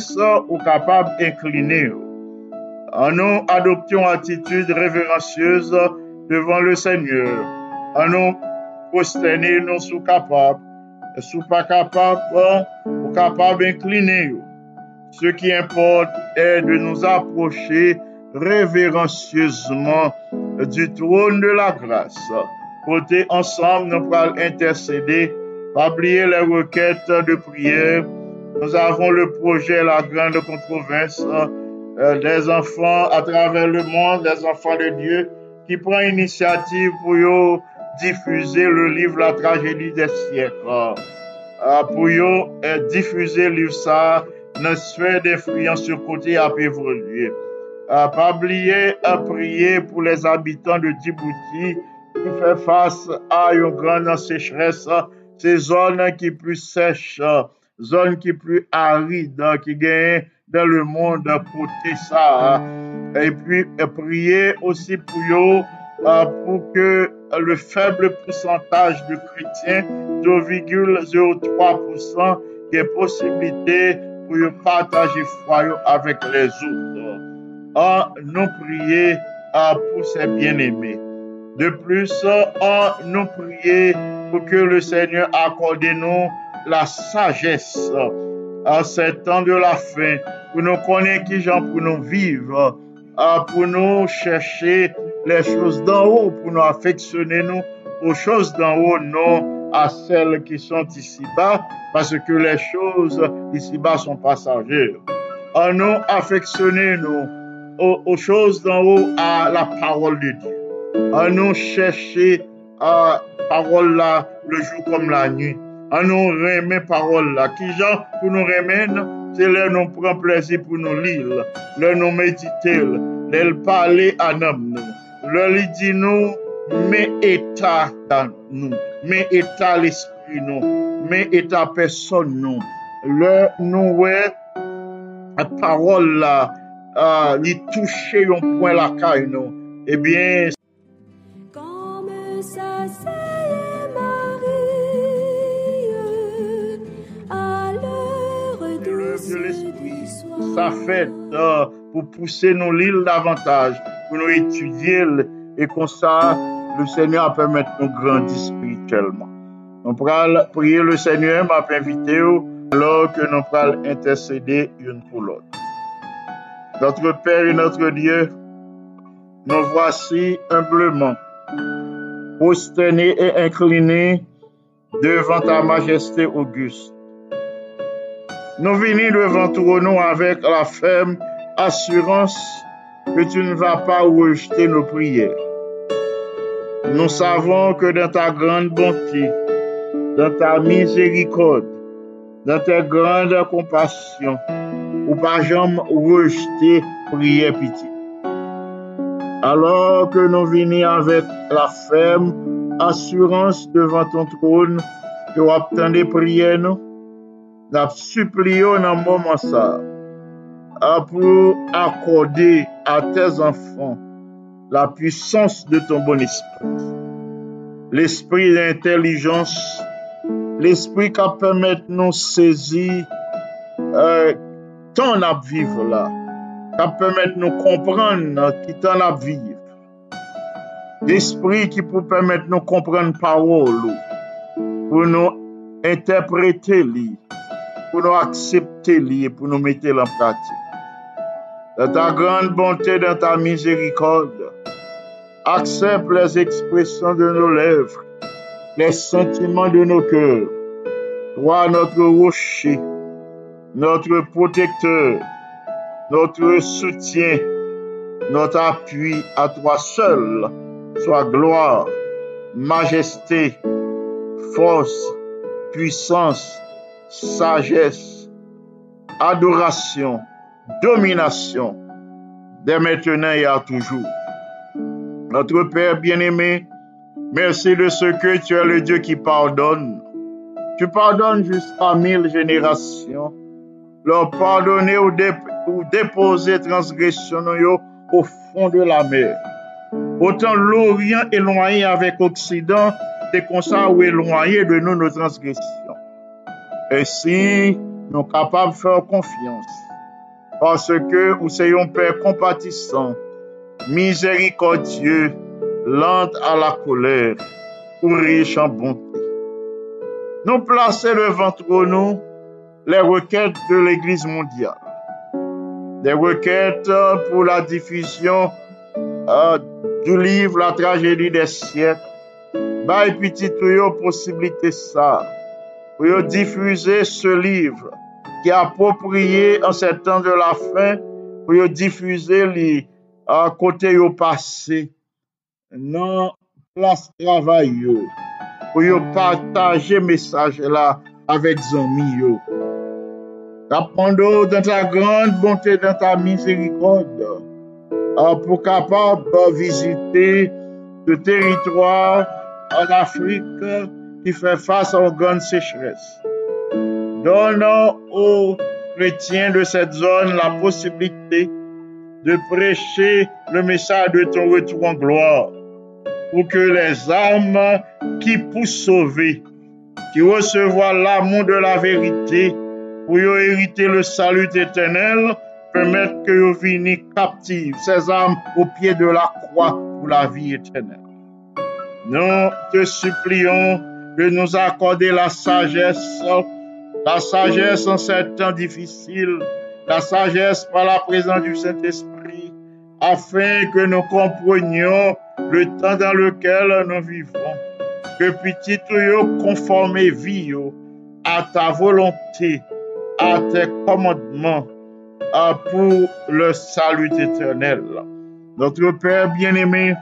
ou capable d'incliner. nous adoptions attitude révérencieuse devant le Seigneur. En nous prosterner, nous sommes capables. Sous pas capable, ou capable d'incliner. Ce qui importe est de nous approcher révérencieusement du trône de la grâce. Côté ensemble, nous allons intercéder, pas oublier les requêtes de prière. Nous avons le projet La Grande Controverse euh, des enfants à travers le monde, des enfants de Dieu, qui prend initiative pour diffuser le livre La tragédie des siècles. Euh, pour euh, diffuser le livre ça, notre sphère d'influence sur côté a évolué pas oublier à prier pour les habitants de Djibouti qui fait face à une grande sécheresse, ces zones qui plus sèches, zones qui plus arides, qui gagnent dans le monde pour ça. Et puis prier aussi pour eux, pour que le faible pourcentage de chrétiens, 2,03%, ait possibilité pour partager foi avec les autres à nous prier pour ces bien-aimés. De plus, à nous prier pour que le Seigneur accorde nous la sagesse à ces temps de la fin, pour nous connaître qui gens pour nous vivre, pour nous chercher les choses d'en haut, pour nous affectionner nous aux choses d'en haut, non à celles qui sont ici-bas, parce que les choses ici-bas sont passagères. À nous affectionner nous aux, choses d'en haut à la parole de Dieu. À nous chercher à parole là le jour comme la nuit. an nou reme parol la. Ki jan pou nou remen, se lè nou pran plesi pou nou lil, lè nou meditel, lè l'pale an am nou. Lè li di nou, men eta dan nou, men eta l'esprit nou, men eta person nou. Lè nou we, parol la, uh, li touche yon pwen lakay nou. Ebyen, Comme ça fait uh, pour pousser nos l'île davantage, pour nous étudier, et comme ça, le Seigneur a permettre nous grandir spirituellement. On pourra prier le Seigneur, m'a invité, alors que nous pourrons intercéder une pour l'autre. Notre Père et notre Dieu, nous voici humblement, prosternés et inclinés devant ta majesté auguste. Nous venons devant toi avec la ferme assurance que tu ne vas pas rejeter nos prières. Nous savons que dans ta grande bonté, dans ta miséricorde, dans ta grande compassion, ou pas jamais rejeter prière pitié. Alors que nous venons avec la ferme assurance devant ton trône que vous obtenez prières nous, nap supliyo nan mouman sa, apou akode a tez anfan la pwisans de ton bon esprit. L'esprit d'intellijans, l'esprit ka pwemet nou sezi euh, tan ap viv la, ka pwemet nou kompran ki tan ap viv. L'esprit ki pou pwemet nou kompran parol ou, pou nou interprete li, pou nou aksepte li e pou nou mette lan pratik. De ta grande bonté, de ta miséricorde, accepte les expressions de nos lèvres, les sentiments de nos cœurs. Toi, notre rocher, notre protecteur, notre soutien, notre appui à toi seul, soit gloire, majesté, force, puissance, sagesse, adoration, domination, dès maintenant et à toujours. Notre Père bien-aimé, merci de ce que tu es le Dieu qui pardonne. Tu pardonnes jusqu'à mille générations. Leur pardonner ou, dép ou déposer transgression au fond de la mer. Autant l'Orient éloigné avec Occident, c'est comme ça ou éloigné de nous nos transgressions. E si nou kapab fèr konfians, paske ou se yon pè kompatisan, mizerikondye, lant a la kolèr, ou riche an bonté. Nou plase devan tro nou le rekèd de l'Eglise mondiale, de rekèd pou la difisyon euh, du liv La Tragédie des Siècles, bay piti tou yo posibilite sa, pou yo difuze se liv ki apopriye an se tan de la fin pou non, yo difuze li a kote yo pase nan plas travay yo pou yo pataje mesaj la avek zanmi yo. Kapando dan ta grande bonte, dan ta miserikode, pou kapab vizite te teritwa an Afrika qui fait face à une grande sécheresse Donnons aux chrétiens de cette zone la possibilité de prêcher le message de ton retour en gloire pour que les âmes qui poussent sauver, qui recevoir l'amour de la vérité, pour hériter le salut éternel, permettent que vous veniez captives, ces âmes au pied de la croix pour la vie éternelle. Nous te supplions de nous accorder la sagesse la sagesse en ces temps difficiles, la sagesse par la présence du Saint-Esprit, afin que nous comprenions le temps dans lequel nous vivons. Que petit nous conformer vie à ta volonté, à tes commandements, pour le salut éternel. Notre Père bien-aimé,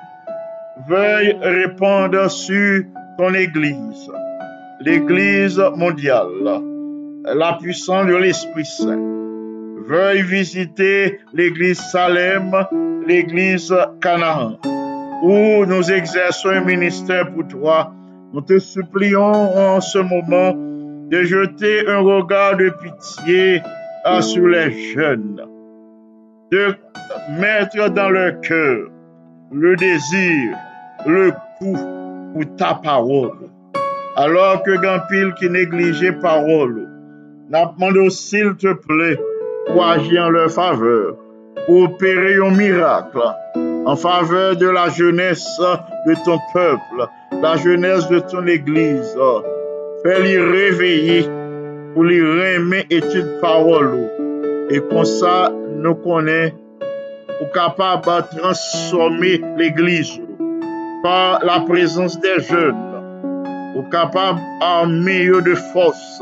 veuille répondre sur ton Église, l'Église mondiale la puissance de l'Esprit Saint. Veuille visiter l'église Salem, l'église Canaan, où nous exerçons un ministère pour toi. Nous te supplions en ce moment de jeter un regard de pitié sur les jeunes, de mettre dans leur cœur le désir, le goût pou ta parol. Alors ke gampil ki neglije parol, napman do sil te ple pou aji an le faveur, pou opere yon mirakl, an faveur de la jenese de ton peuple, la jenese de ton eglise. Fè li reveye pou li reme etude parol ou. E kon sa nou konen ou kapab transforme l'eglise ou. par la présence des jeunes, ou capable armé de force,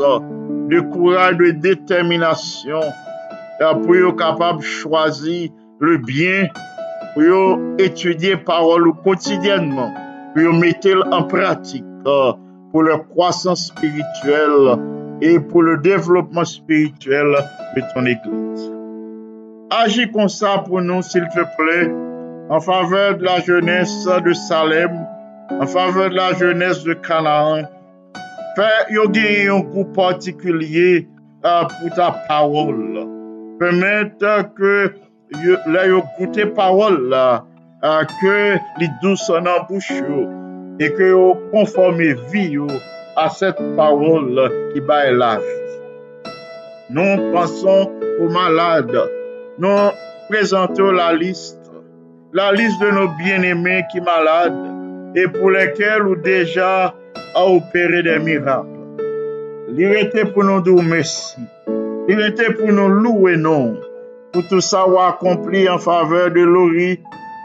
de courage, de détermination, pour être capable de choisir le bien, pour étudier parole quotidiennement, pour mettre en pratique pour la croissance spirituelle et pour le développement spirituel de ton Église. Agis comme ça pour nous, s'il te plaît, en faveur de la jeunesse de Salem, en faveur de la jeunesse de Kanaan. Fè yo gen yon kou partikulye uh, pou ta parol. Permet uh, ke la yo koute parol la, uh, ke li dous nan bouch yo, e ke euh, yo konforme vi yo a set parol ki baye la vi. Nou pranson pou malade, nou prezento la liste la liste de nos bien-aimés qui malades et pour lesquels ou déjà a opéré des miracles. L'irrité pour nous dire merci. L'irrité pour nous louer non. Pour tout ça ou accompli en faveur de Laurie,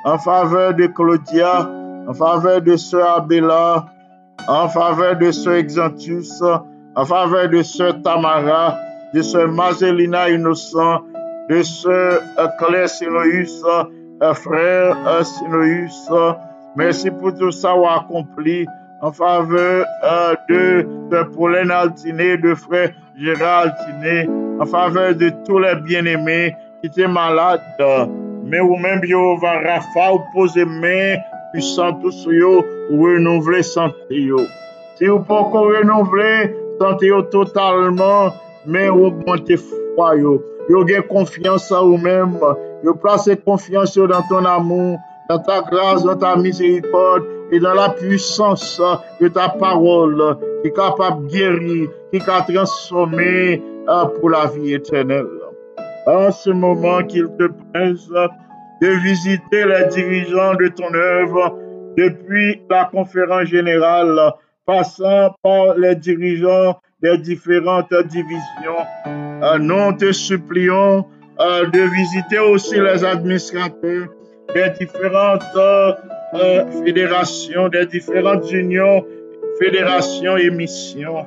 en faveur de Claudia, en faveur de Sœur Abela, en faveur de Sœur Exantus, en faveur de Sœur Tamara, de Sœur Marcelina Innocent, de Sœur Claire Siloïus, Eh, frère euh, Sinoïs. Eh, merci pour tout ça ou accompli en faveur euh, de, de Pauline Altiné, de frère Gérard Altiné, en faveur de tous les bien-aimés qui étaient malades. Mais ou même Jéhovah Rapha, ou posez main puissante sur vous, ou renouveler santé. Si vous pouvez renouveler santé totalement, mais augmenter foi. Vous avez confiance en vous-même. Yo place confiance dans ton amour, dans ta grâce, dans ta miséricorde et dans la puissance de ta parole qui est capable de guérir, qui est capable de transformer euh, pour la vie éternelle. En ce moment qu'il te plaise de visiter les dirigeants de ton œuvre depuis la conférence générale, passant par les dirigeants des différentes divisions. Euh, nous te supplions euh, de visiter aussi les administrateurs des différentes euh, euh, fédérations, des différentes unions, fédérations et missions,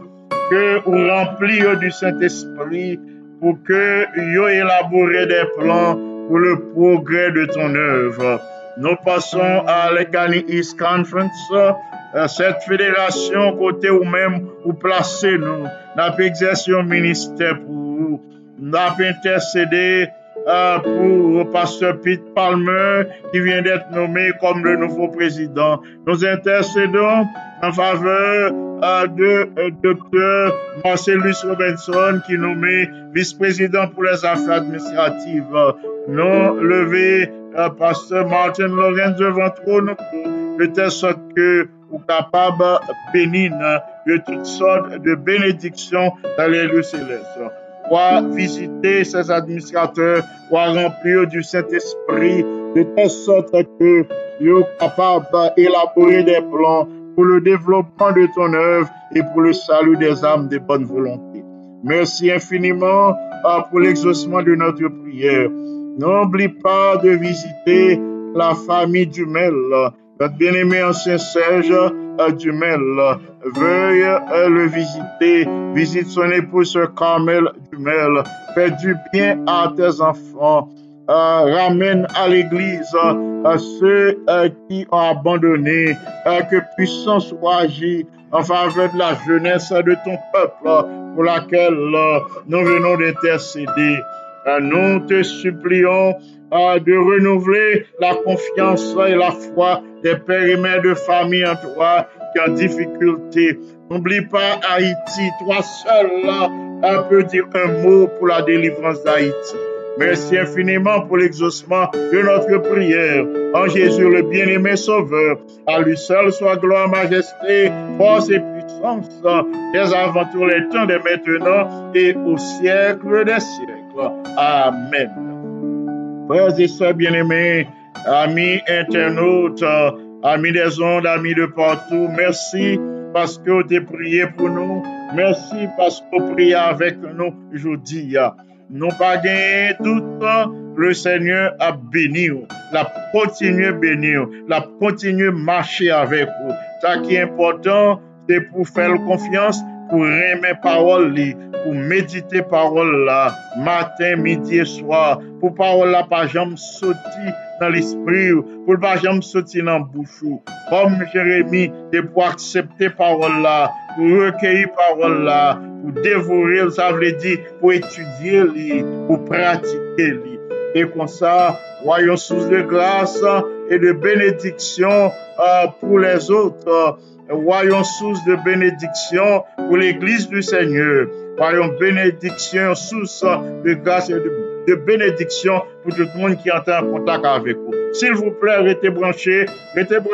que vous remplis euh, du Saint-Esprit pour que vous élaborez des plans pour le progrès de ton œuvre. Nous passons à l'Egani East Conference, euh, cette fédération côté ou même ou placez nous, n'a pas exercé un ministère pour vous, n'a pas intercédé euh, pour pasteur Pete Palmer qui vient d'être nommé comme le nouveau président. Nous intercédons en faveur euh, de euh, docteur Marcellus Robinson qui est nommé vice-président pour les affaires administratives. Nous levé euh, pasteur Martin Lorenz devant trône de telle sorte que vous capable de bénir de toutes sortes de bénédictions dans les lieux célestes visiter ces administrateurs, pour remplir du Saint-Esprit, de telle sorte que nous capables d'élaborer des plans pour le développement de ton œuvre et pour le salut des âmes de bonne volonté. Merci infiniment euh, pour l'exaucement de notre prière. N'oublie pas de visiter la famille Dumel, bien-aimé ancien Serge Dumel. Veuille le visiter. Visite son épouse Carmel Dumel. Fais du bien à tes enfants. Euh, ramène à l'église ceux euh, qui ont abandonné. Euh, que puissance soit agie en faveur de la jeunesse de ton peuple pour laquelle nous venons d'intercéder. Nous te supplions de renouveler la confiance et la foi des pères et mères de famille en toi qui ont difficulté. N'oublie pas Haïti, toi seul là, on peut dire un mot pour la délivrance d'Haïti. Merci infiniment pour l'exaucement de notre prière. En Jésus, le bien-aimé Sauveur, à lui seul soit gloire, majesté, force et puissance, dès avant tous les temps, de maintenant et au siècle des siècles. Amen. Frères et sœurs bien-aimés, amis internautes, amis des ondes, amis de partout, merci parce que vous avez prié pour nous. Merci parce que vous priez avec nous aujourd'hui. Nous pas gagné tout le Seigneur a béni, la continue bénir, la continue marcher avec vous. Ça qui est important, c'est pour faire confiance, pou reme parol li, pou medite parol la, matin, midi e swa, pou parol la pa jam soti nan l'esprit, pou pa jam soti nan bouchou. Kom Jeremie, de pou aksepte parol la, pou rekeyi parol la, pou devore, sa vle di, pou etudye li, pou pratike li. E kon sa, voyon sous de grase e de benediksyon uh, pou les otre. voyons source de bénédiction pour l'Église du Seigneur. Voyons bénédiction, source de grâce et de, de bénédiction pour tout le monde qui entre en contact avec vous. S'il vous plaît, restez branchés, restez branchés.